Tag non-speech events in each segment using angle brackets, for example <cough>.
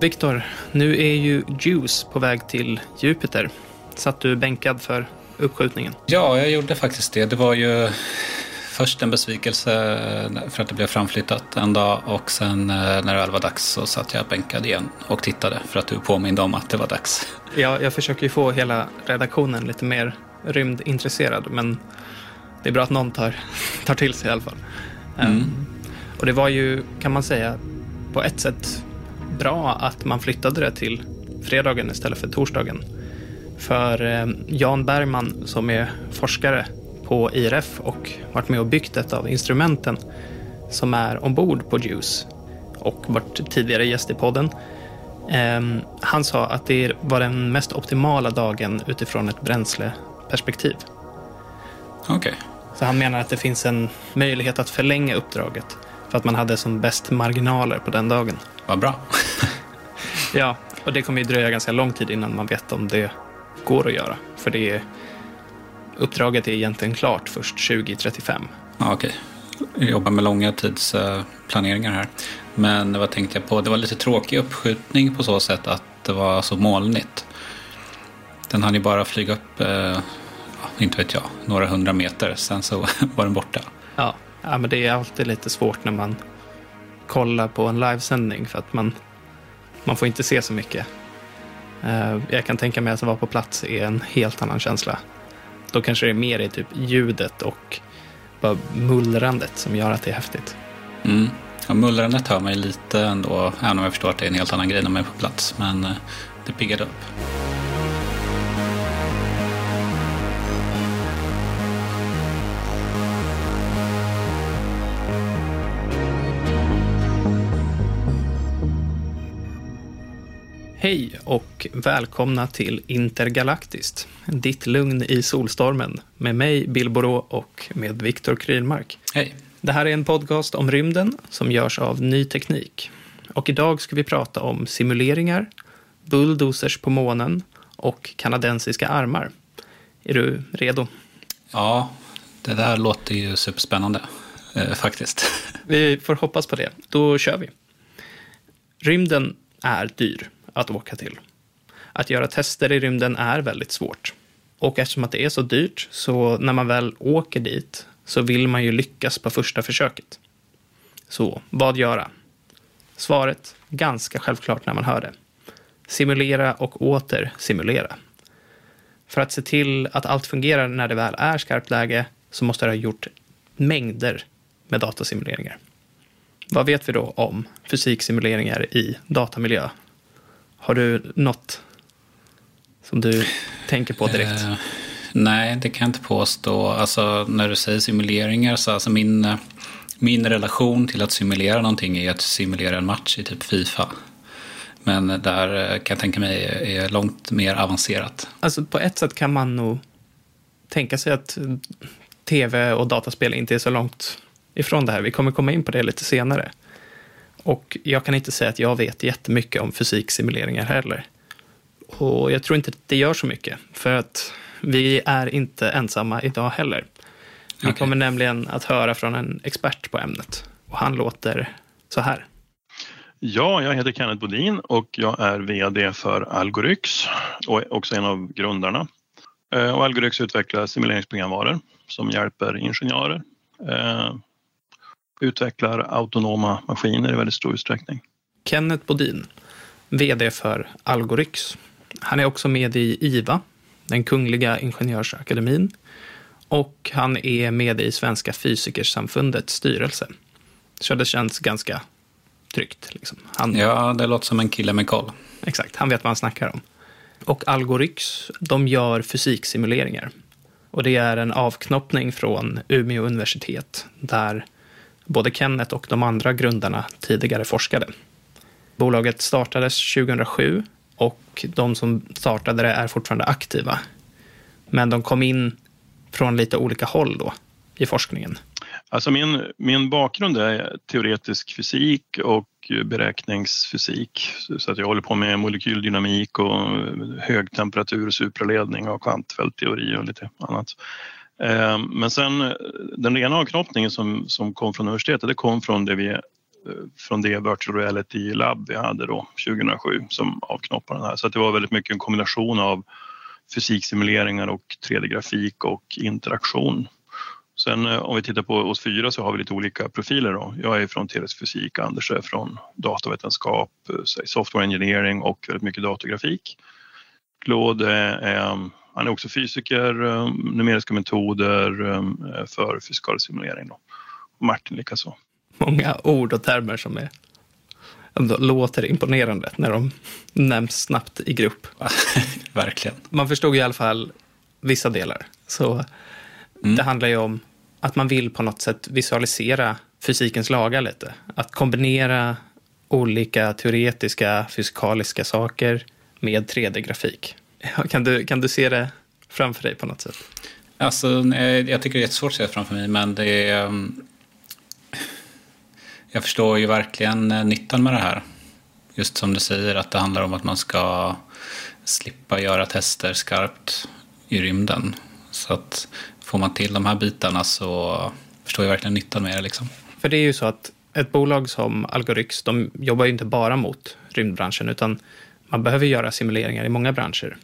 Viktor, nu är ju Juice på väg till Jupiter. Satt du bänkad för uppskjutningen? Ja, jag gjorde faktiskt det. Det var ju först en besvikelse för att det blev framflyttat en dag och sen eh, när det väl var dags så satt jag bänkad igen och tittade för att du påminde om att det var dags. Ja, jag försöker ju få hela redaktionen lite mer rymdintresserad men det är bra att någon tar, tar till sig i alla fall. Mm. Um, och det var ju, kan man säga, på ett sätt bra att man flyttade det till fredagen istället för torsdagen. För eh, Jan Bergman som är forskare på IRF och varit med och byggt ett av instrumenten som är ombord på JUICE och varit tidigare gäst i podden. Eh, han sa att det var den mest optimala dagen utifrån ett bränsleperspektiv. Okej. Okay. Så han menar att det finns en möjlighet att förlänga uppdraget för att man hade som bäst marginaler på den dagen. Vad bra. Ja, och det kommer ju dröja ganska lång tid innan man vet om det går att göra. För det är, uppdraget är egentligen klart först 2035. Ja, okej. Jag jobbar med långa tidsplaneringar här. Men vad tänkte jag på? Det var lite tråkig uppskjutning på så sätt att det var så molnigt. Den hann ju bara flyga upp, eh, inte vet jag, några hundra meter. Sen så <laughs> var den borta. Ja, ja men det är alltid lite svårt när man kollar på en livesändning för att man, man får inte se så mycket. Eh, jag kan tänka mig att vara på plats är en helt annan känsla. Då kanske det är mer i typ ljudet och bara mullrandet som gör att det är häftigt. Mm. Ja, mullrandet hör man ju lite ändå, även om jag förstår att det är en helt annan grej när man är på plats. Men eh, det piggade upp. Hej och välkomna till Intergalaktiskt. Ditt lugn i solstormen med mig, Bill Borå och med Viktor Krylmark. Hej. Det här är en podcast om rymden som görs av Ny Teknik. Och idag ska vi prata om simuleringar, bulldozers på månen och kanadensiska armar. Är du redo? Ja, det där låter ju superspännande eh, faktiskt. Vi får hoppas på det. Då kör vi. Rymden är dyr att åka till. Att göra tester i rymden är väldigt svårt. Och eftersom att det är så dyrt, så när man väl åker dit så vill man ju lyckas på första försöket. Så vad göra? Svaret, ganska självklart när man hör det. Simulera och åter simulera. För att se till att allt fungerar när det väl är skarpt läge så måste det ha gjort mängder med datasimuleringar. Vad vet vi då om fysiksimuleringar i datamiljö har du något som du tänker på direkt? Uh, nej, det kan jag inte påstå. Alltså, när du säger simuleringar så alltså min, min relation till att simulera någonting är att simulera en match i typ Fifa. Men där kan jag tänka mig är långt mer avancerat. Alltså på ett sätt kan man nog tänka sig att tv och dataspel inte är så långt ifrån det här. Vi kommer komma in på det lite senare. Och jag kan inte säga att jag vet jättemycket om fysiksimuleringar heller. Och jag tror inte att det gör så mycket, för att vi är inte ensamma idag heller. Vi okay. kommer nämligen att höra från en expert på ämnet och han låter så här. Ja, jag heter Kenneth Bodin och jag är VD för Algoryx och är också en av grundarna. Eh, och Algoryx utvecklar simuleringsprogramvaror som hjälper ingenjörer eh, utvecklar autonoma maskiner i väldigt stor utsträckning. Kenneth Bodin, VD för Algoryx. Han är också med i IVA, den Kungliga Ingenjörsakademin. Och han är med i Svenska Fysikersamfundets styrelse. Så det känns ganska tryggt. Liksom. Han, ja, det låter som en kille med koll. Exakt, han vet vad han snackar om. Och Algoryx, de gör fysiksimuleringar. Och det är en avknoppning från Umeå universitet där både Kenneth och de andra grundarna tidigare forskade. Bolaget startades 2007 och de som startade det är fortfarande aktiva. Men de kom in från lite olika håll då i forskningen. Alltså min, min bakgrund är teoretisk fysik och beräkningsfysik. Så att jag håller på med molekyldynamik och högtemperatur, supraledning och kvantfältteori och lite annat. Ehm, men sen eh, den rena avknoppningen som, som kom från universitetet, det kom från det, vi, eh, från det virtual reality lab vi hade då 2007 som avknoppade den här. Så det var väldigt mycket en kombination av fysiksimuleringar och 3D-grafik och interaktion. Sen eh, om vi tittar på oss fyra så har vi lite olika profiler. Då. Jag är från teoretisk fysik, Anders är från datavetenskap, software engineering och väldigt mycket datorgrafik. Claude är, han är också fysiker, eh, numeriska metoder för fysikalisk simulering. Då. Och Martin likaså. Många ord och termer som är ändå låter imponerande när de nämns snabbt i grupp. <laughs> Verkligen. Man förstod i alla fall vissa delar. Så Mm. Det handlar ju om att man vill på något sätt visualisera fysikens lagar lite. Att kombinera olika teoretiska fysikaliska saker med 3D-grafik. Kan du, kan du se det framför dig på något sätt? Alltså, jag tycker det är jättesvårt att se det framför mig, men det är... Um, jag förstår ju verkligen eh, nyttan med det här. Just som du säger, att det handlar om att man ska slippa göra tester skarpt i rymden. Så att får man till de här bitarna så förstår jag verkligen nyttan med det. Liksom. För det är ju så att ett bolag som Algoryx, de jobbar ju inte bara mot rymdbranschen, utan man behöver göra simuleringar i många branscher.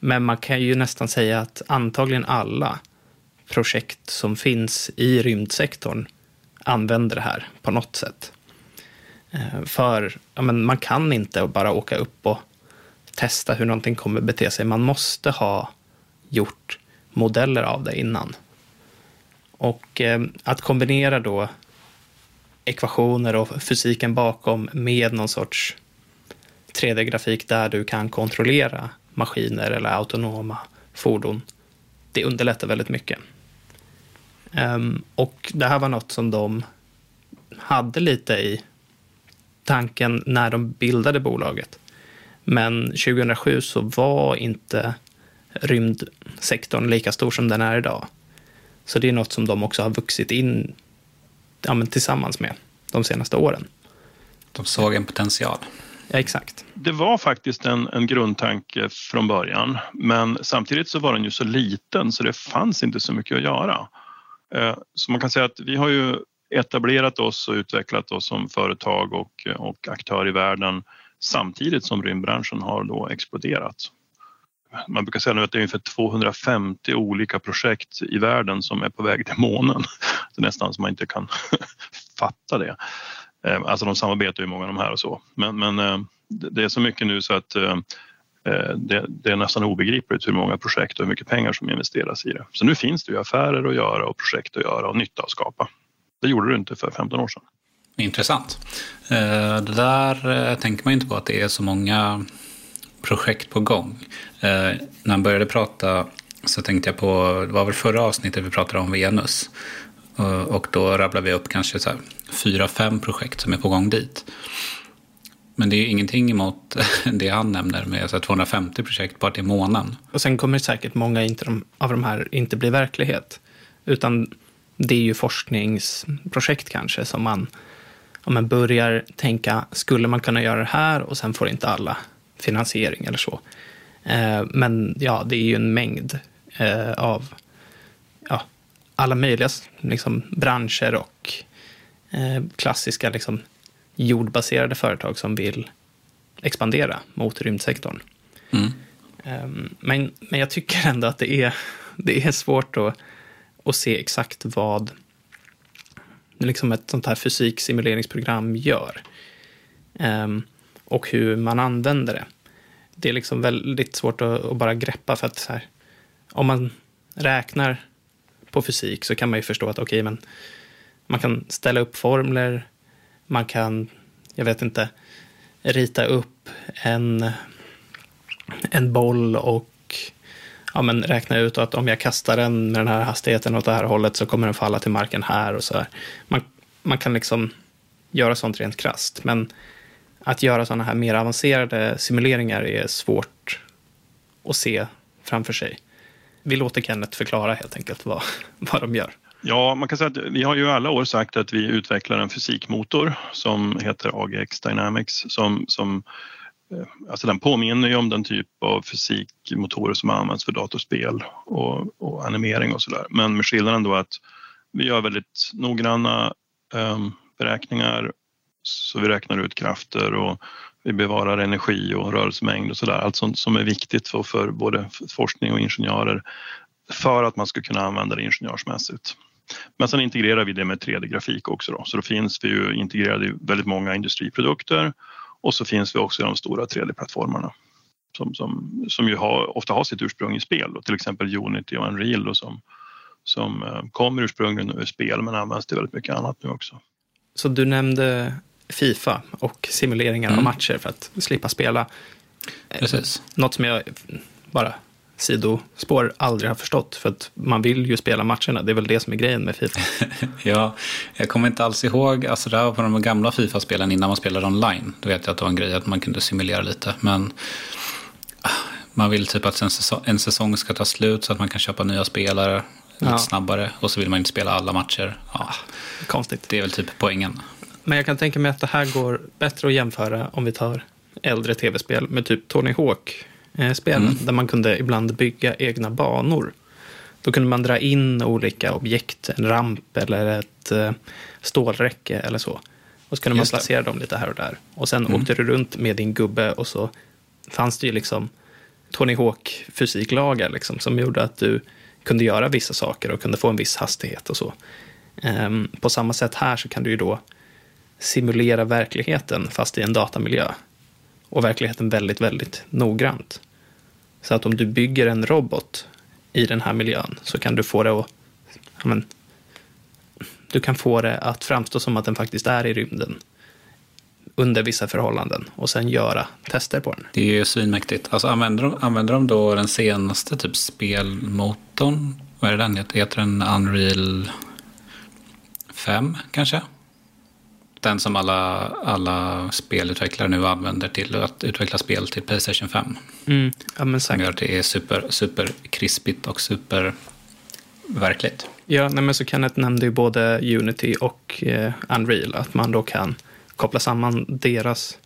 Men man kan ju nästan säga att antagligen alla projekt som finns i rymdsektorn använder det här på något sätt. Eh, för ja, men man kan inte bara åka upp och testa hur någonting kommer bete sig. Man måste ha gjort modeller av det innan. Och eh, att kombinera då ekvationer och fysiken bakom med någon sorts 3D-grafik där du kan kontrollera maskiner eller autonoma fordon, det underlättar väldigt mycket. Ehm, och det här var något som de hade lite i tanken när de bildade bolaget. Men 2007 så var inte rymdsektorn lika stor som den är idag. Så det är något som de också har vuxit in ja, men tillsammans med de senaste åren. De såg en potential. Ja, exakt. Det var faktiskt en, en grundtanke från början, men samtidigt så var den ju så liten så det fanns inte så mycket att göra. Eh, så man kan säga att vi har ju etablerat oss och utvecklat oss som företag och, och aktör i världen samtidigt som rymdbranschen har då exploderat man brukar säga nu att det är ungefär 250 olika projekt i världen som är på väg till månen. <laughs> Det är nästan som man inte kan <laughs> fatta det. Ehm, alltså de samarbetar ju många av de här och så. Men, men ehm, det är så mycket nu så att ehm, eh, det, det, är nästan obegripligt hur många projekt och hur mycket pengar som investeras i det. Så nu finns det ju affärer att göra och projekt att göra och nytta att skapa. Det gjorde det inte för 15 år sedan. Intressant. Eh, det där eh, tänker man inte på att det är så många projekt på gång. När han började prata så tänkte jag på, det var väl förra avsnittet vi pratade om Venus. Eh, och då rabblar vi upp kanske så här, fyra, fem projekt som är på gång dit. Men det är ingenting emot <laughs> det han nämner med så 250 projekt bara till månaden. Och sen kommer säkert många av de här inte bli verklighet. Utan det är ju forskningsprojekt kanske som man, om man börjar tänka, skulle man kunna göra det här och sen får inte alla finansiering eller så. Eh, men ja, det är ju en mängd eh, av ja, alla möjliga liksom, branscher och eh, klassiska liksom, jordbaserade företag som vill expandera mot rymdsektorn. Mm. Ehm, men, men jag tycker ändå att det är, <laughs> det är svårt att, att se exakt vad liksom ett sånt här fysiksimuleringsprogram gör. Um, och hur man använder det. Det är liksom väldigt svårt att, att bara greppa för att här, om man räknar på fysik så kan man ju förstå att okej, okay, men man kan ställa upp formler, man kan, jag vet inte, rita upp en, en boll och ja, men räkna ut att om jag kastar den med den här hastigheten åt det här hållet så kommer den falla till marken här och så här. Man, man kan liksom göra sånt rent krast. Men att göra sådana här mer avancerade simuleringar är svårt att se framför sig. Vi låter Kenneth förklara helt enkelt vad, <laughs> vad de gör. Ja, man kan säga att vi har ju alla år sagt att vi utvecklar en fysikmotor som heter AGX Dynamics som, som eh, Alltså den påminner ju om den typ av fysikmotorer som används för datorspel och, och animering och sådär. Men med skillnaden då att vi gör väldigt noggranna um, beräkningar så vi räknar ut krafter och vi bevarar energi och rörelsemängd och sådär. Allt sånt som är viktigt för, för både forskning och ingenjörer för att man ska kunna använda det ingenjörsmässigt. Men sen integrerar vi det med 3D-grafik också då. så då finns vi ju integrerade i väldigt många industriprodukter och så finns vi också i de stora 3D-plattformarna som, som, som ju har, ofta har sitt ursprung i spel, då, till exempel Unity och Unreal då, som, som eh, kommer ursprungligen ur spel men används till väldigt mycket annat nu också. Så du nämnde Fifa och simuleringar mm. av matcher för att slippa spela. Precis. Något som jag bara sidospår aldrig har förstått. För att man vill ju spela matcherna. Det är väl det som är grejen med Fifa. <laughs> ja, jag kommer inte alls ihåg. Alltså det var på de gamla Fifa-spelen innan man spelade online. Då vet jag att det var en grej att man kunde simulera lite. Men ah, man vill typ att en säsong, en säsong ska ta slut så att man kan köpa nya spelare lite ja. snabbare. Och så vill man inte spela alla matcher. Ja. Ah, konstigt. Det är väl typ poängen. Men jag kan tänka mig att det här går bättre att jämföra om vi tar äldre tv-spel med typ Tony Hawk spelen mm. där man kunde ibland bygga egna banor. Då kunde man dra in olika objekt, en ramp eller ett eh, stålräcke eller så. Och så kunde man placera dem lite här och där. Och sen mm. åkte du runt med din gubbe och så fanns det ju liksom Tony Hawk fysiklagar liksom, som gjorde att du kunde göra vissa saker och kunde få en viss hastighet och så. Um, på samma sätt här så kan du ju då simulera verkligheten fast i en datamiljö. Och verkligheten väldigt, väldigt noggrant. Så att om du bygger en robot i den här miljön så kan du få det att ja, men, du kan få det att framstå som att den faktiskt är i rymden under vissa förhållanden och sen göra tester på den. Det är ju svinmäktigt. Alltså använder de, använder de då den senaste typ spelmotorn? Vad är det den heter? Heter den Unreal 5 kanske? Den som alla, alla spelutvecklare nu använder till att utveckla spel till Playstation 5. Mm. Ja, men Som gör att det är super, super krispigt och super verkligt. Ja, nej, men så Kenneth nämnde ju både Unity och eh, Unreal, att man då kan koppla samman deras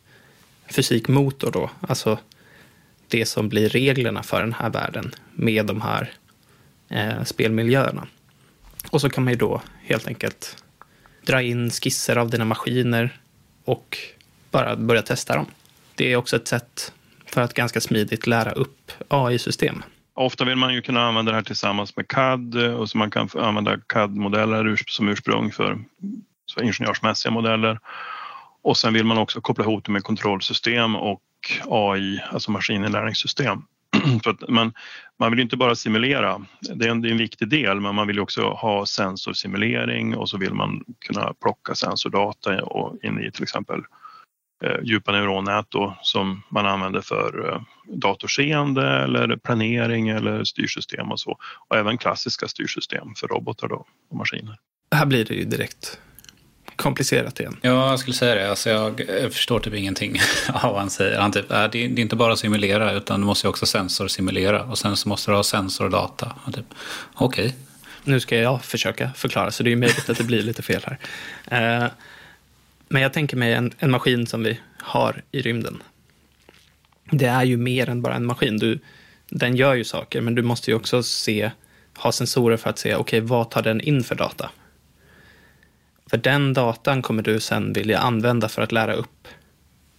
fysikmotor då, alltså det som blir reglerna för den här världen med de här eh, spelmiljöerna. Och så kan man ju då helt enkelt dra in skisser av dina maskiner och bara börja testa dem. Det är också ett sätt för att ganska smidigt lära upp AI-system. Ofta vill man ju kunna använda det här tillsammans med CAD och så man kan använda CAD-modeller som ursprung för, för ingenjörsmässiga modeller. Och sen vill man också koppla ihop det med kontrollsystem och AI, alltså maskininlärningssystem. <clears throat> För att man, man vill inte bara simulera, det är, en, det är en viktig del, men man vill också ha sensorsimulering och så vill man kunna plocka sensordata och in i till exempel eh, djupa neuronnät då, som man använder för eh, datorseende eller planering eller styrsystem och så. Och även klassiska styrsystem för robotar då, och maskiner. Här blir det ju direkt komplicerat igen. Ja, jag skulle säga det. Alltså jag, jag förstår typ ingenting <laughs> av vad han säger. Han typ, äh, det, är, inte bara simulera, utan du måste också sensorsimulera. Och sen så måste du ha sensordata. Typ, Okej. Okay. Nu ska jag försöka förklara, så det är möjligt att det blir lite fel här. Uh, <laughs> men jag tänker mig en, en maskin som vi har i rymden. Det är ju mer än bara en maskin. Du, den gör ju saker, men du måste ju också se, ha sensorer för att se, okej, okay, vad tar den in för data? För den datan kommer du sen vilja använda för att lära upp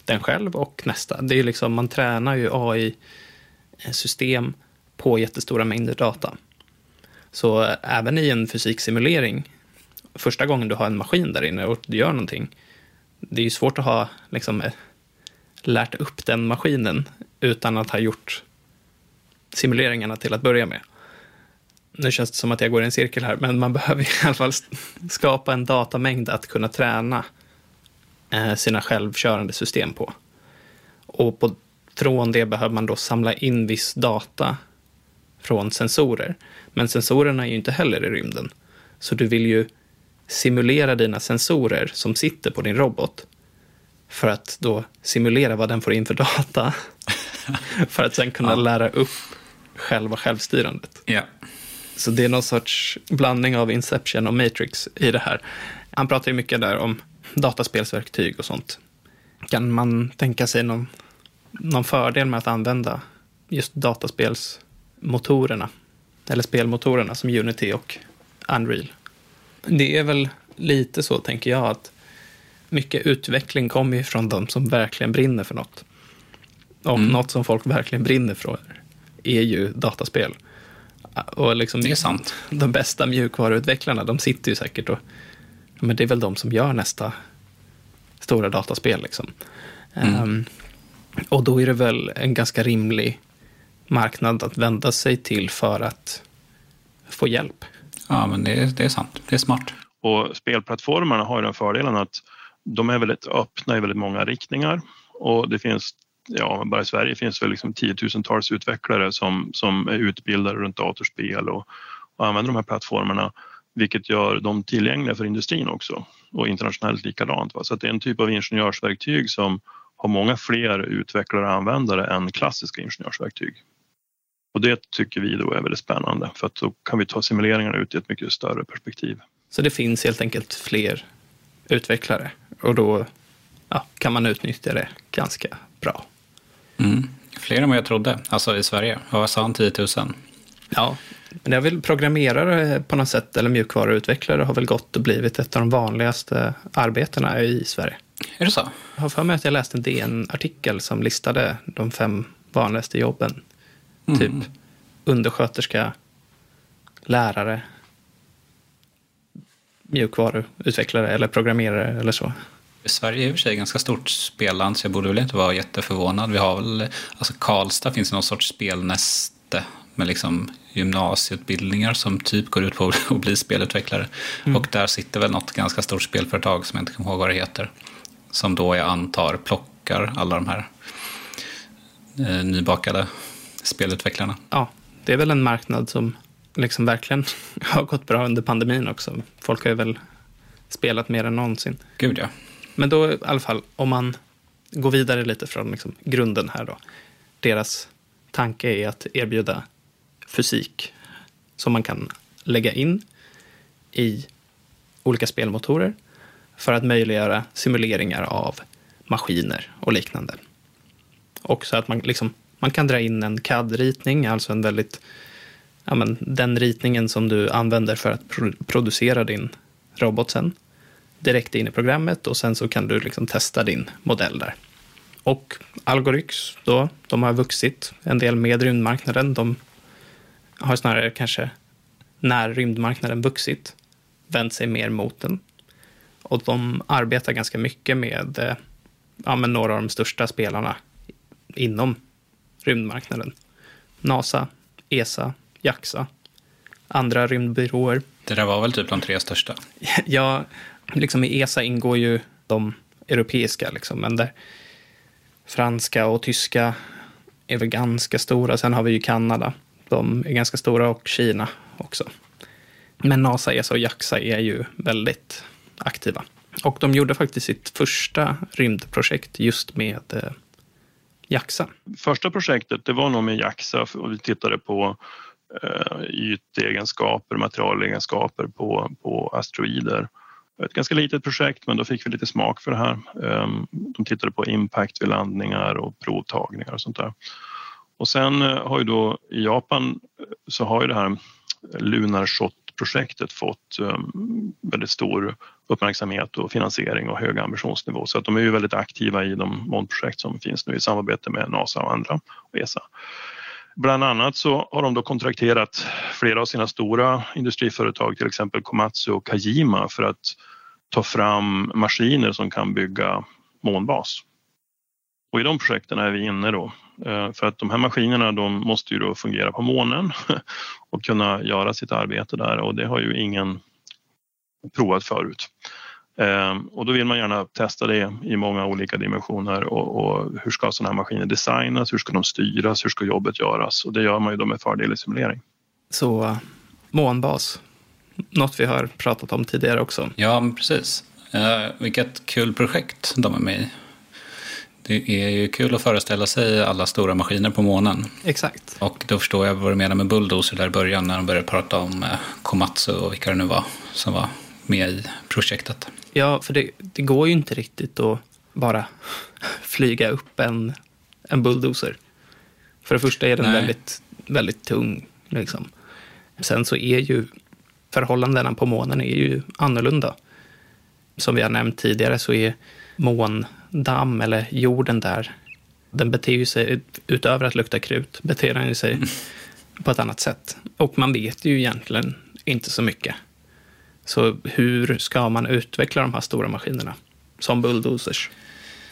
den själv och nästa. Det är liksom, man tränar ju AI-system på jättestora mängder data. Så även i en fysiksimulering, första gången du har en maskin där inne och du gör någonting, det är ju svårt att ha liksom, eh, lärt upp den maskinen utan att ha gjort simuleringarna till att börja med nu känns det som att jag går i en cirkel här, men man behöver i alla fall skapa en datamängd att kunna träna eh, sina självkörande system på. Och på, från det behöver man då samla in viss data från sensorer. Men sensorerna är ju inte heller i rymden. Så du vill ju simulera dina sensorer som sitter på din robot för att då simulera vad den får in för data. <laughs> för att sen kunna lära upp själva självstyrandet. Ja. Så det är någon sorts blandning av Inception och Matrix i det här. Han pratar ju mycket där om dataspelsverktyg och sånt. Kan man tänka sig någon, någon fördel med att använda just dataspelsmotorerna? Eller spelmotorerna som Unity och Unreal? Det är väl lite så, tänker jag, att mycket utveckling kommer ju från de som verkligen brinner för något. Och mm. något som folk verkligen brinner för är ju dataspel. Och liksom det är sant. De bästa mjukvaruutvecklarna, de sitter ju säkert och... Men det är väl de som gör nästa stora dataspel. Liksom. Mm. Um, och då är det väl en ganska rimlig marknad att vända sig till för att få hjälp. Ja, men det är, det är sant. Det är smart. Och spelplattformarna har ju den fördelen att de är väldigt öppna i väldigt många riktningar och det finns ja, bara i Sverige finns det liksom tiotusentals utvecklare som, som är utbildade runt datorspel och, och använder de här plattformarna vilket gör dem tillgängliga för industrin också och internationellt likadant. Va? Så det är en typ av ingenjörsverktyg som har många fler utvecklare och användare än klassiska ingenjörsverktyg. Och det tycker vi då är väldigt spännande för att då kan vi ta simuleringarna ut i ett mycket större perspektiv. Så det finns helt enkelt fler utvecklare och då ja, kan man utnyttja det ganska bra. Mm. Fler än vad jag trodde, alltså i Sverige. Vad sa han, 10 000? Ja, men det har väl programmerare på något sätt, eller mjukvaruutvecklare, har väl gått och blivit ett av de vanligaste arbetena i Sverige. Är det så? Jag har för mig att jag läste en DN-artikel som listade de fem vanligaste jobben. Mm. Typ undersköterska, lärare, mjukvaruutvecklare eller programmerare eller så. Sverige är i och för sig ganska stort spelland så jag borde väl inte vara jätteförvånad. Vi har väl, alltså Karlstad finns någon sorts spelnäste med liksom gymnasieutbildningar som typ går ut på <laughs> att bli spelutvecklare. Mm. Och där sitter väl något ganska stort spelföretag som jag inte kommer ihåg vad det heter. Som då jag antar plockar alla de här eh, nybakade spelutvecklarna. Ja, det är väl en marknad som liksom verkligen <laughs> har gått bra under pandemin också. Folk har ju väl spelat mer än någonsin. Gud ja. Men då i alla fall, om man går vidare lite från liksom grunden här då. Deras tanke är att erbjuda fysik som man kan lägga in i olika spelmotorer för att möjliggöra simuleringar av maskiner och liknande. Och så att man, liksom, man kan dra in en CAD-ritning, alltså en väldigt, ja, men, den ritningen som du använder för att producera din robot sen direkt in i programmet och sen så kan du liksom testa din modell där. Och Algoryx då, de har vuxit en del med rymdmarknaden. De har snarare kanske, när rymdmarknaden vuxit, vänt sig mer mot den. Och de arbetar ganska mycket med, eh, ja, med några av de största spelarna inom rymdmarknaden. NASA, ESA, JAXA, andra rymdbyråer. Det där var väl typ de tre största? <laughs> ja, liksom i ESA ingår ju de europeiska, liksom, men där franska och tyska är väl ganska stora. Sen har vi ju Kanada. De är ganska stora och Kina också. Men NASA, ESA och JAXA är ju väldigt aktiva. Och de gjorde faktiskt sitt första rymdprojekt just med eh, JAXA. Första projektet det var nog med JAXA och vi tittade på eh, ytegenskaper, materialegenskaper på, på asteroider ett ganska litet projekt men då fick vi lite smak för det här. Ehm, de tittade på impact vid landningar och provtagningar och sånt där. Och sen eh, har ju då i Japan eh, så har ju det här eh, Lunar Shot-projektet fått ehm, väldigt stor uppmärksamhet och finansiering och hög ambitionsnivå så att de är ju väldigt aktiva i de månprojekt som finns nu i samarbete med NASA och andra och ESA. Bland annat så har de då kontrakterat flera av sina stora industriföretag, till exempel Komatsu och Kajima för att ta fram maskiner som kan bygga månbas. Och i de projekten är vi inne då. Eh, för att de här maskinerna de måste ju då fungera på månen <laughs> och kunna göra sitt arbete där och det har ju ingen provat förut. Ehm, och då vill man gärna testa det i många olika dimensioner och, och hur ska sådana här maskiner designas, hur ska de styras, hur ska jobbet göras? Och det gör man ju då med fördel i simulering. Så månbas, något vi har pratat om tidigare också. Ja, men precis. Uh, vilket kul projekt de är med i. Det är ju kul att föreställa sig alla stora maskiner på månen. Exakt. Och då förstår jag vad du menar med bulldozer där i början när de började prata om uh, Komatsu och vilka det nu var som var med i projektet. Ja, för det, det går ju inte riktigt att bara <laughs> flyga upp en, en bulldozer. För det första är den Nej. väldigt, väldigt tung. Liksom. Sen så är ju förhållandena på månen är ju annorlunda. Som vi har nämnt tidigare så är måndamm, eller jorden där, den beter ju sig, utöver att lukta krut, beter den ju sig på ett annat sätt. Och man vet ju egentligen inte så mycket. Så hur ska man utveckla de här stora maskinerna? Som bulldozers.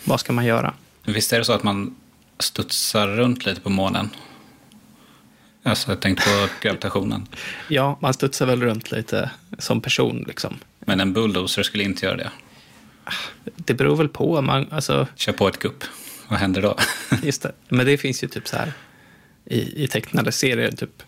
Vad ska man göra? Visst är det så att man studsar runt lite på månen? Alltså, jag tänkte på <laughs> gravitationen. Ja, man studsar väl runt lite som person. Liksom. Men en bulldozer skulle inte göra det. Det beror väl på. Man, alltså, Kör på ett gupp. Vad händer då? <laughs> just det. Men det finns ju typ så här i, i tecknade serier, typ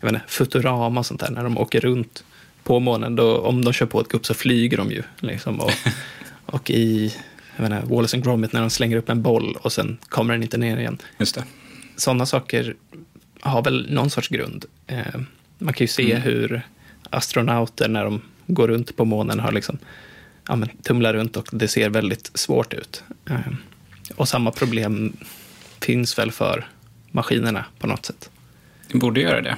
jag vet inte, Futurama och sånt där, när de åker runt på månen. Då, om de kör på ett gupp så flyger de ju. Liksom, och, <laughs> och i jag inte, Wallace and Gromit när de slänger upp en boll och sen kommer den inte ner igen. Just det. sådana saker har väl någon sorts grund. Eh, man kan ju se hur astronauter när de går runt på månen har liksom, ja, men, tumlar runt och det ser väldigt svårt ut. Eh, och samma problem finns väl för maskinerna på något sätt. Vi borde göra det,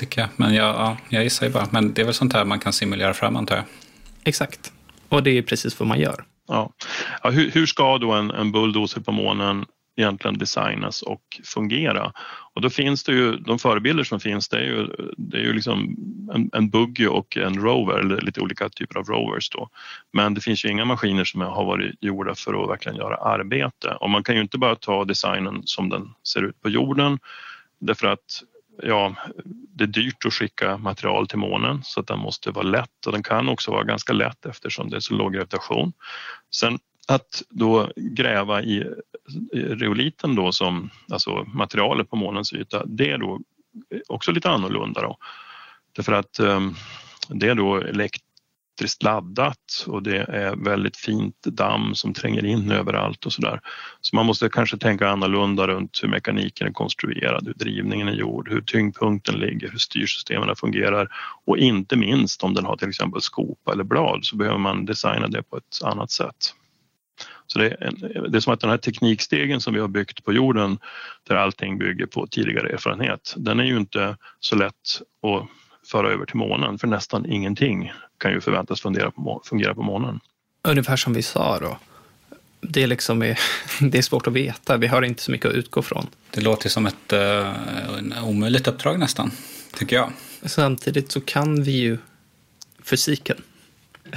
tycker jag. Men jag, ja, jag gissar ju bara. Men det är väl sånt här man kan simulera fram, antar jag. Exakt. Och det är precis vad man gör. Ja. Ja, hur, hur ska då en, en bulldozer på månen egentligen designas och fungera? Och då finns det ju, de förebilder som finns det är ju, det är ju liksom en, en buggy och en rover, eller lite olika typer av rovers då. Men det finns ju inga maskiner som har varit gjorda för att verkligen göra arbete. Och man kan ju inte bara ta designen som den ser ut på jorden därför att ja, det är dyrt att skicka material till månen så att den måste vara lätt och den kan också vara ganska lätt eftersom det är så låg gravitation. Sen att då gräva i reoliten då som alltså materialet på månens yta, det är då också lite annorlunda då. Därför att um, det är då elektriskt laddat och det är väldigt fint damm som tränger in överallt och sådär. Så man måste kanske tänka annorlunda runt hur mekaniken är konstruerad, hur drivningen är gjord, hur tyngdpunkten ligger, hur styrsystemen fungerar och inte minst om den har till exempel skopa eller blad så behöver man designa det på ett annat sätt. Så det är, en, det är som att den här teknikstegen som vi har byggt på jorden där allting bygger på tidigare erfarenhet, den är ju inte så lätt att föra över till månen för nästan ingenting kan ju förväntas fungera på, fungera på månen. Ungefär som vi sa då. Det är, liksom, <laughs> det är svårt att veta. Vi har inte så mycket att utgå från. Det låter som ett uh, omöjligt uppdrag nästan, tycker jag. Samtidigt så kan vi ju fysiken.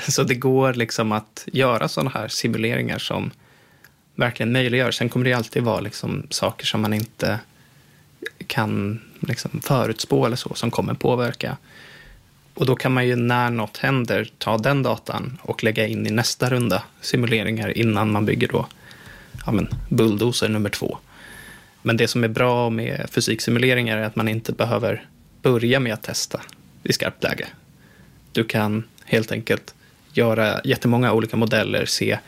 Så det går liksom att göra sådana här simuleringar som verkligen möjliggör. Sen kommer det alltid vara liksom saker som man inte kan liksom förutspå eller så, som kommer påverka. Och då kan man ju när något händer ta den datan och lägga in i nästa runda simuleringar innan man bygger då ja, men, bulldozer nummer två. Men det som är bra med fysiksimuleringar är att man inte behöver börja med att testa i skarpt läge. Du kan helt enkelt göra jättemånga olika modeller, se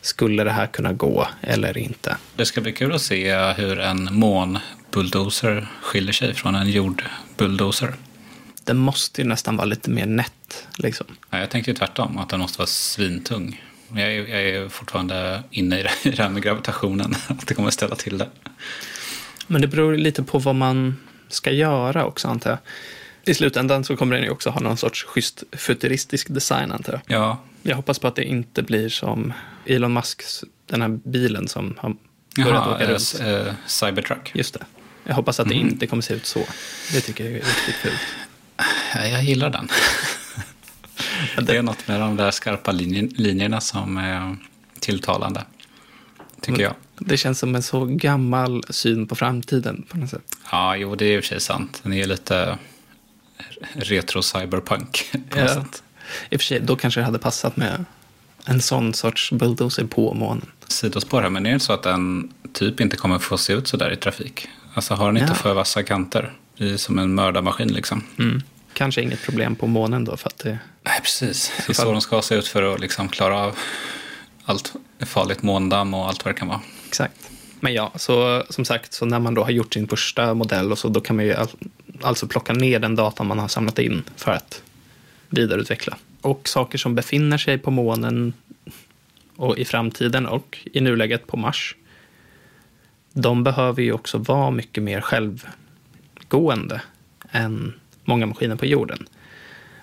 skulle det här kunna gå eller inte. Det ska bli kul att se hur en mån månbulldozer skiljer sig från en jordbulldozer. Den måste ju nästan vara lite mer nätt. Liksom. Ja, jag tänkte ju tvärtom, att den måste vara svintung. Jag är, jag är fortfarande inne i det, i det här med gravitationen, <laughs> att det kommer ställa till det. Men det beror lite på vad man ska göra också, antar jag. I slutändan så kommer den ju också ha någon sorts schysst futuristisk design, antar jag. Ja, Jag hoppas på att det inte blir som Elon Musks, den här bilen som har börjat Jaha, åka eh, runt. eh, Cybertruck. Just det. Jag hoppas att det inte kommer se ut så. Det tycker jag är riktigt. Ja, jag gillar den. <laughs> det är något med de där skarpa linjer, linjerna som är tilltalande, tycker jag. Det känns som en så gammal syn på framtiden på något sätt. Ja, jo, det är i och för sig sant. Den är lite retro-cyberpunk <laughs> på något Ja. sätt. I och för sig, då kanske det hade passat med en sån sorts bulldozer på månen. Sidospår här, men är det så att den typ inte kommer få se ut så där i trafik? Alltså har den inte Ja. för vassa kanter? Det är som en mördarmaskin liksom. Mm. Kanske inget problem på månen då, för att det... Nej, precis. Det är så de ska se ut för att liksom klara av allt farligt måndamm och allt vad det kan vara. Exakt. Men ja, så som sagt, så när man då har gjort sin första modell och så, då kan man ju all, alltså plocka ner den datan man har samlat in för att vidareutveckla. Och saker som befinner sig på månen och i framtiden och i nuläget på Mars, de behöver ju också vara mycket mer självgående än många maskiner på jorden.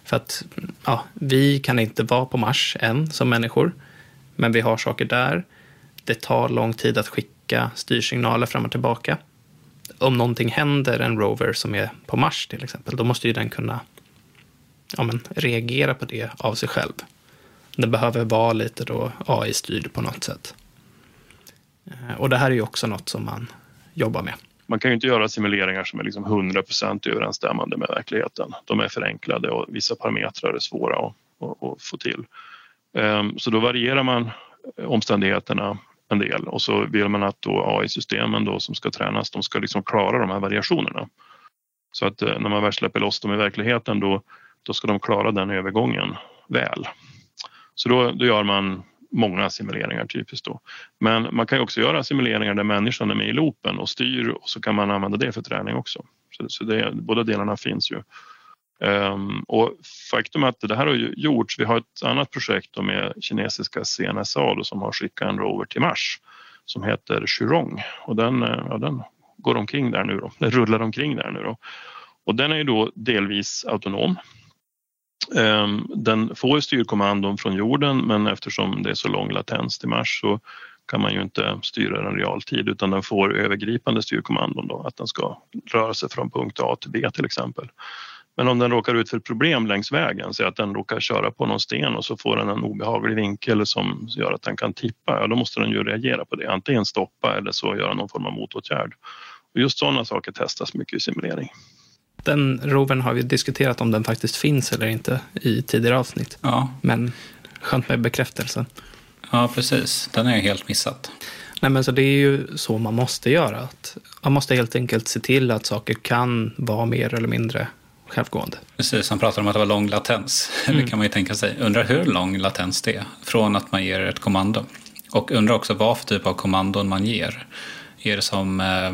För att ja, vi kan inte vara på Mars än som människor, men vi har saker där. Det tar lång tid att skicka styrsignaler fram och tillbaka. Om någonting händer en rover som är på Mars till exempel, då måste ju den kunna ja, men, reagera på det av sig själv. Den behöver vara lite då AI-styrd på något sätt. Eh, och det här är ju också något som man jobbar med. Man kan ju inte göra simuleringar som är liksom 100% överensstämmande med verkligheten. De är förenklade och vissa parametrar är svåra att, att, att få till. Ehm, så då varierar man eh, omständigheterna en del och så vill man att AI-systemen då som ska tränas, de ska liksom klara de här variationerna. Så att eh, när man väl släpper loss dem i verkligheten då, då ska de klara den övergången väl. Så då, då gör man många simuleringar typiskt då. Men man kan ju också göra simuleringar där människan är med i loopen och styr och så kan man använda det för träning också. Så, så det, båda delarna finns ju. Um, och faktum är att det här har ju gjorts. Vi har ett annat projekt då med kinesiska CNSA då, som har skickat en rover till Mars som heter Churong och den, eh, ja, den går omkring där nu då. Den rullar omkring där nu då. Och den är ju då delvis autonom. Ehm, den får styrkommandon från jorden men eftersom det är så lång latens till Mars så kan man ju inte styra den i realtid utan den får övergripande styrkommandon då, att den ska röra sig från punkt A till B till exempel. Men om den råkar ut för problem längs vägen, så att den råkar köra på någon sten och så får den en obehaglig vinkel som gör att den kan tippa, ja då måste den ju reagera på det. Antingen stoppa eller så göra någon form av motåtgärd. Och just sådana saker testas mycket i simulering. Den rovern har vi diskuterat om den faktiskt finns eller inte i tidigare avsnitt. Ja, Men skönt med bekräftelse. ja precis. Den är jag helt missat. Nej, men så det är ju så man måste göra. Att man måste helt enkelt se till att saker kan vara mer eller mindre självgående. Precis, han pratar om att det var lång latens. <laughs> Det kan man ju tänka sig. Undrar hur lång latens det är från att man ger ett kommando. Och undrar också vad för typ av kommandon man ger. Är det som, eh,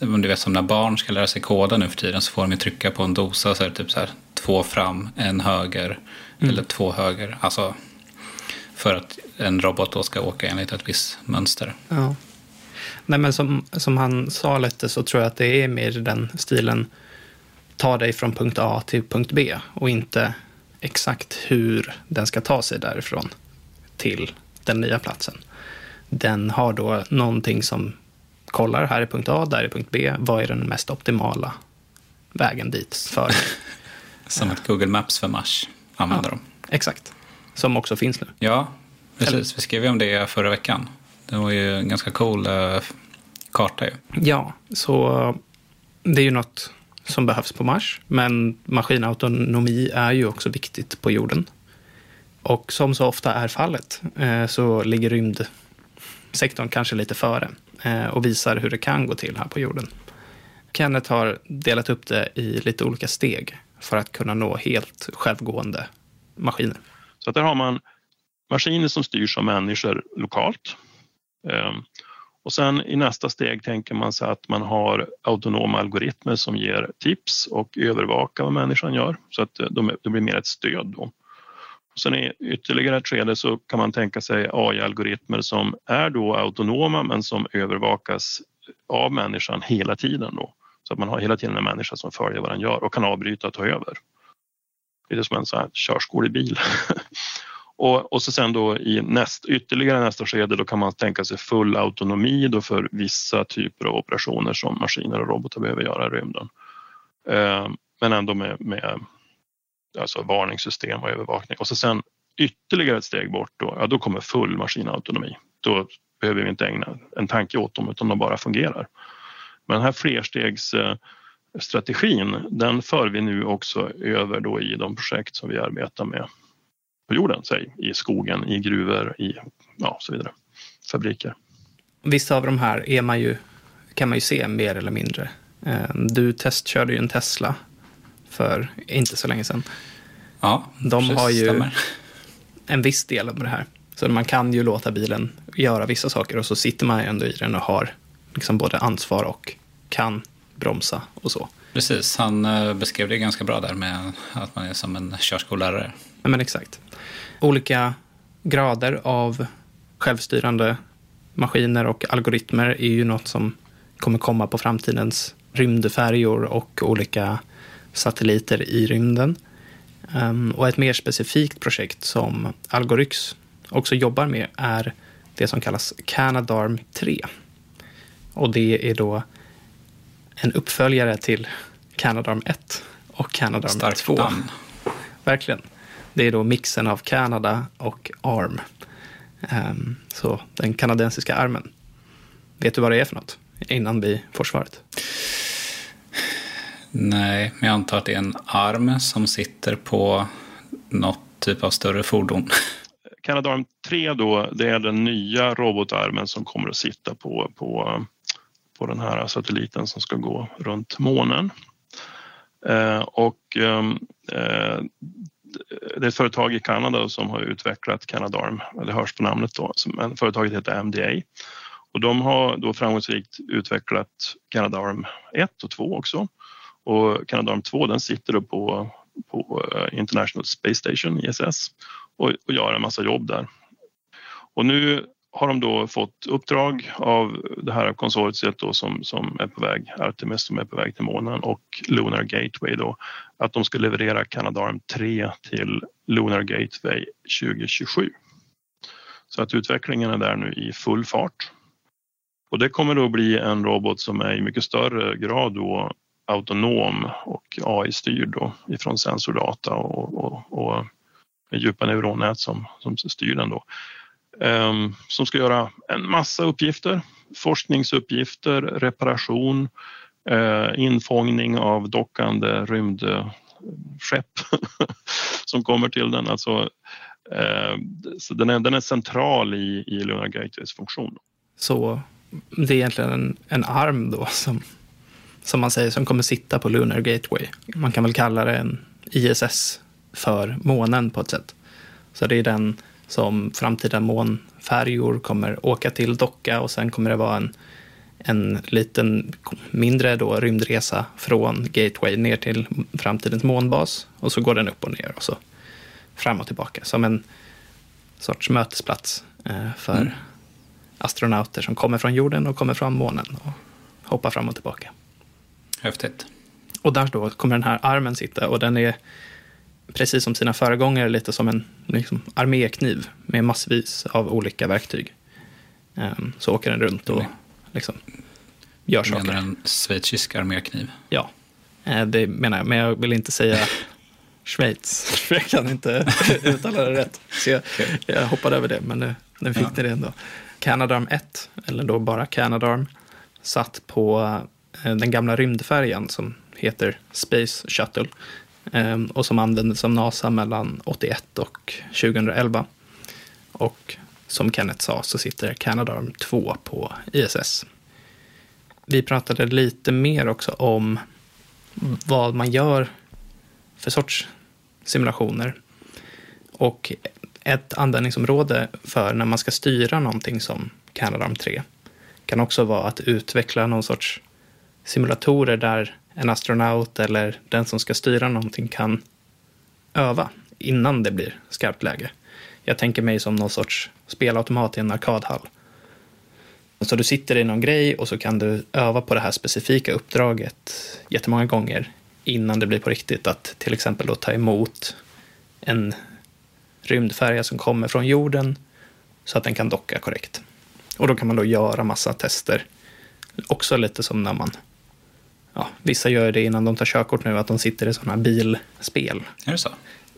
du vet, som när barn ska lära sig koda nu för tiden så får de ju trycka på en dosa så är det typ så här två fram, en höger eller två höger. Alltså för att en robot då ska åka enligt ett visst mönster. Ja. Nej, men som, som han sa lite så tror jag att det är mer den stilen ta dig från punkt A till punkt B och inte exakt hur den ska ta sig därifrån till den nya platsen. Den har då någonting som kollar, här är punkt A, där är punkt B, vad är den mest optimala vägen dit för? <laughs> Som ett Google Maps för Mars använder de. Exakt, som också finns nu. Ja, precis. Vi skrev ju om det förra veckan. Det var ju en ganska cool eh, karta ju. Ja, så det är ju något som behövs på Mars, men maskinautonomi är ju också viktigt på jorden. Och som så ofta är fallet eh, så ligger rymdsektorn kanske lite före Eh, och visar hur det kan gå till här på jorden. Kenneth har delat upp det i lite olika steg för att kunna nå helt självgående maskiner. Så att där har man maskiner som styrs av människor lokalt. Ehm, och sen i nästa steg tänker man sig att man har autonoma algoritmer som ger tips och övervakar vad människan gör så att eh, de, det blir mer ett stöd. Då. Och sen i ytterligare ett skede så kan man tänka sig AI-algoritmer som är då autonoma men som övervakas av människan hela tiden. Då. Så att man har hela tiden en människa som följer vad den gör och kan avbryta och ta över. Det är som en sån här körskolebil. <laughs> och, och så sen då i näst, ytterligare nästa skede då kan man tänka sig full autonomi då för vissa typer av operationer som maskiner och robotar behöver göra i rymden. Eh, men ändå med, med alltså varningssystem och övervakning. Och så sen ytterligare ett steg bort då, ja, då kommer full maskinautonomi. Då behöver vi inte ägna en tanke åt dem utan de bara fungerar. Men den här flerstegsstrategin den för vi nu också över då i de projekt som vi arbetar med på jorden, säg i skogen, i gruvor, i ja, så vidare, fabriker. Vissa av de här är man ju, kan man ju se mer eller mindre. Ehm, du testkörde ju en Tesla för inte så länge sedan. Ja, De har ju stämmer. en viss del av det här. Så man kan ju låta bilen göra vissa saker och så sitter man ju ändå i den och har liksom både ansvar och kan bromsa och så. Precis, han eh, beskrev det ganska bra där med att man är som en körskollärare. Ja, men exakt. Olika grader av självstyrande maskiner och algoritmer är ju något som kommer komma på framtidens rymdfärjor och olika satelliter i rymden. Ehm, och ett mer specifikt projekt som Algoryx också jobbar med är det som kallas Canadarm 3. Och det är då en uppföljare till Canadarm 1 och Canadarm Starkt 2. namn. Verkligen. Det är då mixen av Kanada och ARM. Ehm, så den kanadensiska armen. Vet du vad det är för något? Innan vi får svaret. Nej, men jag antar att det är en arm som sitter på något typ av större fordon. <laughs> Canadarm 3 då, det är den nya robotarmen som kommer att sitta på, på, på den här satelliten som ska gå runt månen. Eh, och ehm, eh, det är ett företag i Kanada som har utvecklat Canadarm, Det hörs på namnet då, men företaget heter MDA. Och de har då framgångsrikt utvecklat Canadarm 1 och 2 också. Och Canadarm 2 den sitter då på, på eh, International Space Station, ISS, och, och gör en massa jobb där. Och nu har de då fått uppdrag av det här konsortiet då som, som är på väg, Artemis som är på väg till månen och Lunar Gateway då, att de ska leverera Canadarm 3 till Lunar Gateway 2027. Så att utvecklingen är där nu i full fart. Och det kommer då bli en robot som är i mycket större grad då autonom och AI-styrd ifrån sensordata och, och, och med djupa neuronnät som, som styr den då. Um, som ska göra en massa uppgifter, forskningsuppgifter, reparation, uh, infångning av dockande rymdskepp <laughs> som kommer till den. Alltså, uh, så den, är, den är central i, i Lunar Gateways funktion. Så det är egentligen en, en arm då som, som man säger som kommer sitta på Lunar Gateway. Man kan väl kalla det en ISS för månen på ett sätt. Så det är den som framtida månfärjor kommer åka till docka och sen kommer det vara en, en liten mindre då rymdresa från Gateway ner till framtidens månbas och så går den upp och ner och så fram och tillbaka som en sorts mötesplats eh, för Mm. astronauter som kommer från jorden och kommer från månen och hoppar fram och tillbaka. Häftigt. Och där då kommer den här armen sitta och den är precis som sina föregångare lite som en liksom, armékniv med massvis av olika verktyg. Ehm, så åker den runt och Mm. liksom, gör Jag menar saker. en schweizisk armékniv. Ja, Eh, det menar jag. Men jag vill inte säga <laughs> Schweiz. För jag kan inte <laughs> uttala det rätt. Så jag, jag hoppade över det, men nu, nu fick Ja. ni det ändå. Canadarm 1, eller då bara Canadarm, satt på eh, Eh, den gamla rymdfärjan som heter Space Shuttle ehm, och som användes av NASA mellan 81 och 2011. Och som Kenneth sa så sitter Canadarm 2 på ISS. Vi pratade lite mer också om vad man gör för sorts simulationer. Och ett användningsområde för när man ska styra någonting som Canadarm 3 kan också vara att utveckla någon sorts simulatorer där en astronaut eller den som ska styra någonting kan öva innan det blir skarpt läge. Jag tänker mig som någon sorts spelautomat i en arkadhall. Så du sitter i någon grej och så kan du öva på det här specifika uppdraget jättemånga gånger innan det blir på riktigt att till exempel då ta emot en rymdfärja som kommer från jorden så att den kan docka korrekt. Och då kan man då göra massa tester. Också lite som när man, ja, vissa gör det innan de tar körkort nu, att de sitter i sådana bilspel. Är det så?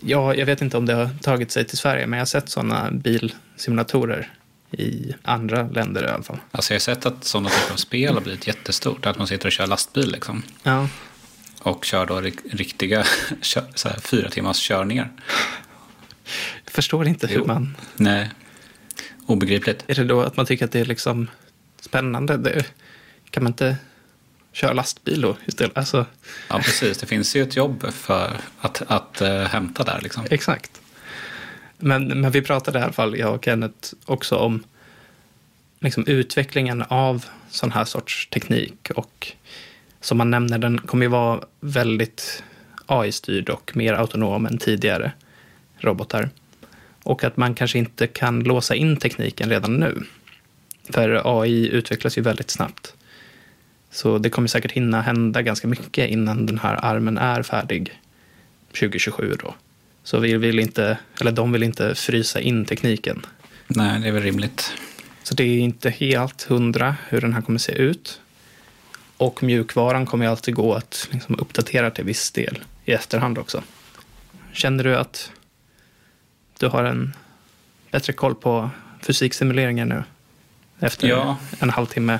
Ja, jag vet inte om det har tagit sig till Sverige, men jag har sett sådana bilsimulatorer i andra länder i alla fall. Alltså jag har sett att sådana typer av spel har blivit jättestort. Att man sitter och kör lastbil liksom. Ja, Och kör då rik- riktiga <laughs> så här, fyra timmars körningar. Jag förstår inte hur Jo. man... Nej, obegripligt. Är det då att man tycker att det är liksom spännande? Det, kan man inte köra lastbil då istället? Alltså, Ja, precis. Det finns ju ett jobb för att, att eh, hämta där. Liksom. exakt. Men, men vi pratade i alla fall, jag och Kenneth, också om liksom, utvecklingen av sån här sorts teknik. Och som man nämner, den kommer ju vara väldigt AI-styrd och mer autonom än tidigare robotar. Och att man kanske inte kan låsa in tekniken redan nu. För AI utvecklas ju väldigt snabbt. Så det kommer säkert hinna hända ganska mycket innan den här armen är färdig 2027 då. Så vi vill inte, eller de vill inte frysa in tekniken. Nej, det är väl rimligt. Så det är inte helt hundra hur den här kommer se ut. Och mjukvaran kommer ju alltid gå att liksom uppdatera till viss del i efterhand också. Känner du att du har en bättre koll på fysiksimuleringar nu? Efter Ja. en halvtimme?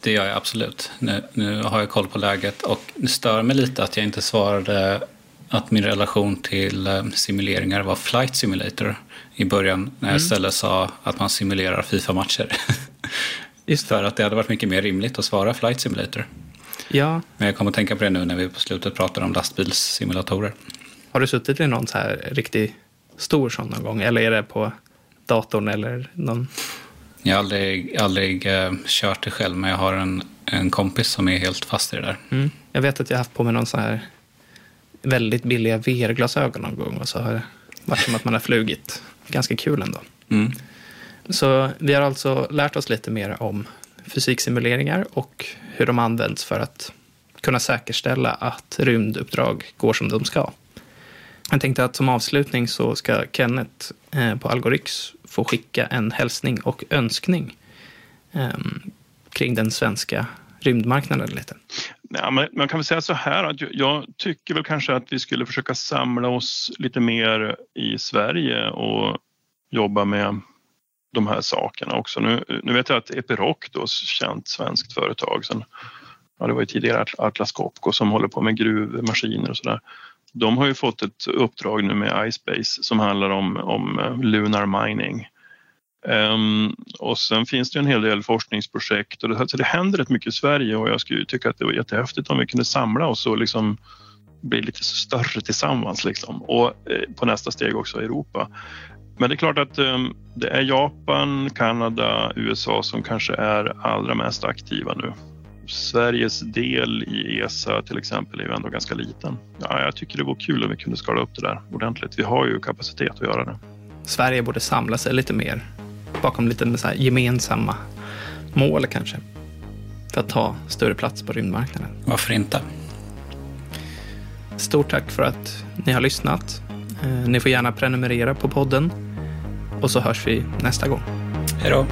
Det gör jag absolut. Nu, nu har jag koll på läget och det stör mig lite att jag inte svarade att min relation till eh, simuleringar var Flight Simulator i början när jag istället sa att man simulerar Fifa-matcher. <laughs> Just För att det hade varit mycket mer rimligt att svara Flight Simulator. Ja, Men jag kommer att tänka på det nu när vi på slutet pratar om lastbilssimulatorer. har du suttit i någon så här riktigt stor sån någon gång? Eller är det på datorn eller någon? Jag har aldrig, aldrig eh, kört det själv men jag har en, en kompis som är helt fast i det där. Mm. Jag vet att jag har haft på mig någon sån här väldigt billiga VR-glasögon någon gång och så har det varit som att man har flugit. Ganska kul ändå. Mm. Så vi har alltså lärt oss lite mer om fysiksimuleringar och hur de används för att kunna säkerställa att rymduppdrag går som de ska. Jag tänkte att som avslutning så ska Kenneth eh, på Algoryx få skicka en hälsning och önskning ehm, kring den svenska rymdmarknaden lite. Ja, men man kan väl säga så här att jag, tycker väl kanske att vi skulle försöka samla oss lite mer i Sverige och jobba med de här sakerna också. Nu, nu vet jag att Epiroc, då, känt svenskt företag, sen, ja, det var ju tidigare Atlas Copco som håller på med gruvmaskiner och sådär. De har ju fått ett uppdrag nu med iSpace som handlar om, om eh, lunar mining. Um, och sen finns det ju en hel del forskningsprojekt och det, alltså det händer rätt mycket i Sverige och jag skulle tycka att det var jättehäftigt om vi kunde samla oss och liksom bli lite större tillsammans liksom. och eh, på nästa steg också Europa. Men det är klart att um, det är Japan, Kanada, USA som kanske är allra mest aktiva nu. Sveriges del i ESA till exempel är ju ändå ganska liten. Ja, jag tycker det vore kul om vi kunde skala upp det där ordentligt. Vi har ju kapacitet att göra det. Sverige borde samla sig lite mer bakom lite så här gemensamma mål kanske. För att ta större plats på rymdmarknaden. Varför inte? Stort tack för att ni har lyssnat. Eh, Ni får gärna prenumerera på podden. Och så hörs vi nästa gång. Hej då!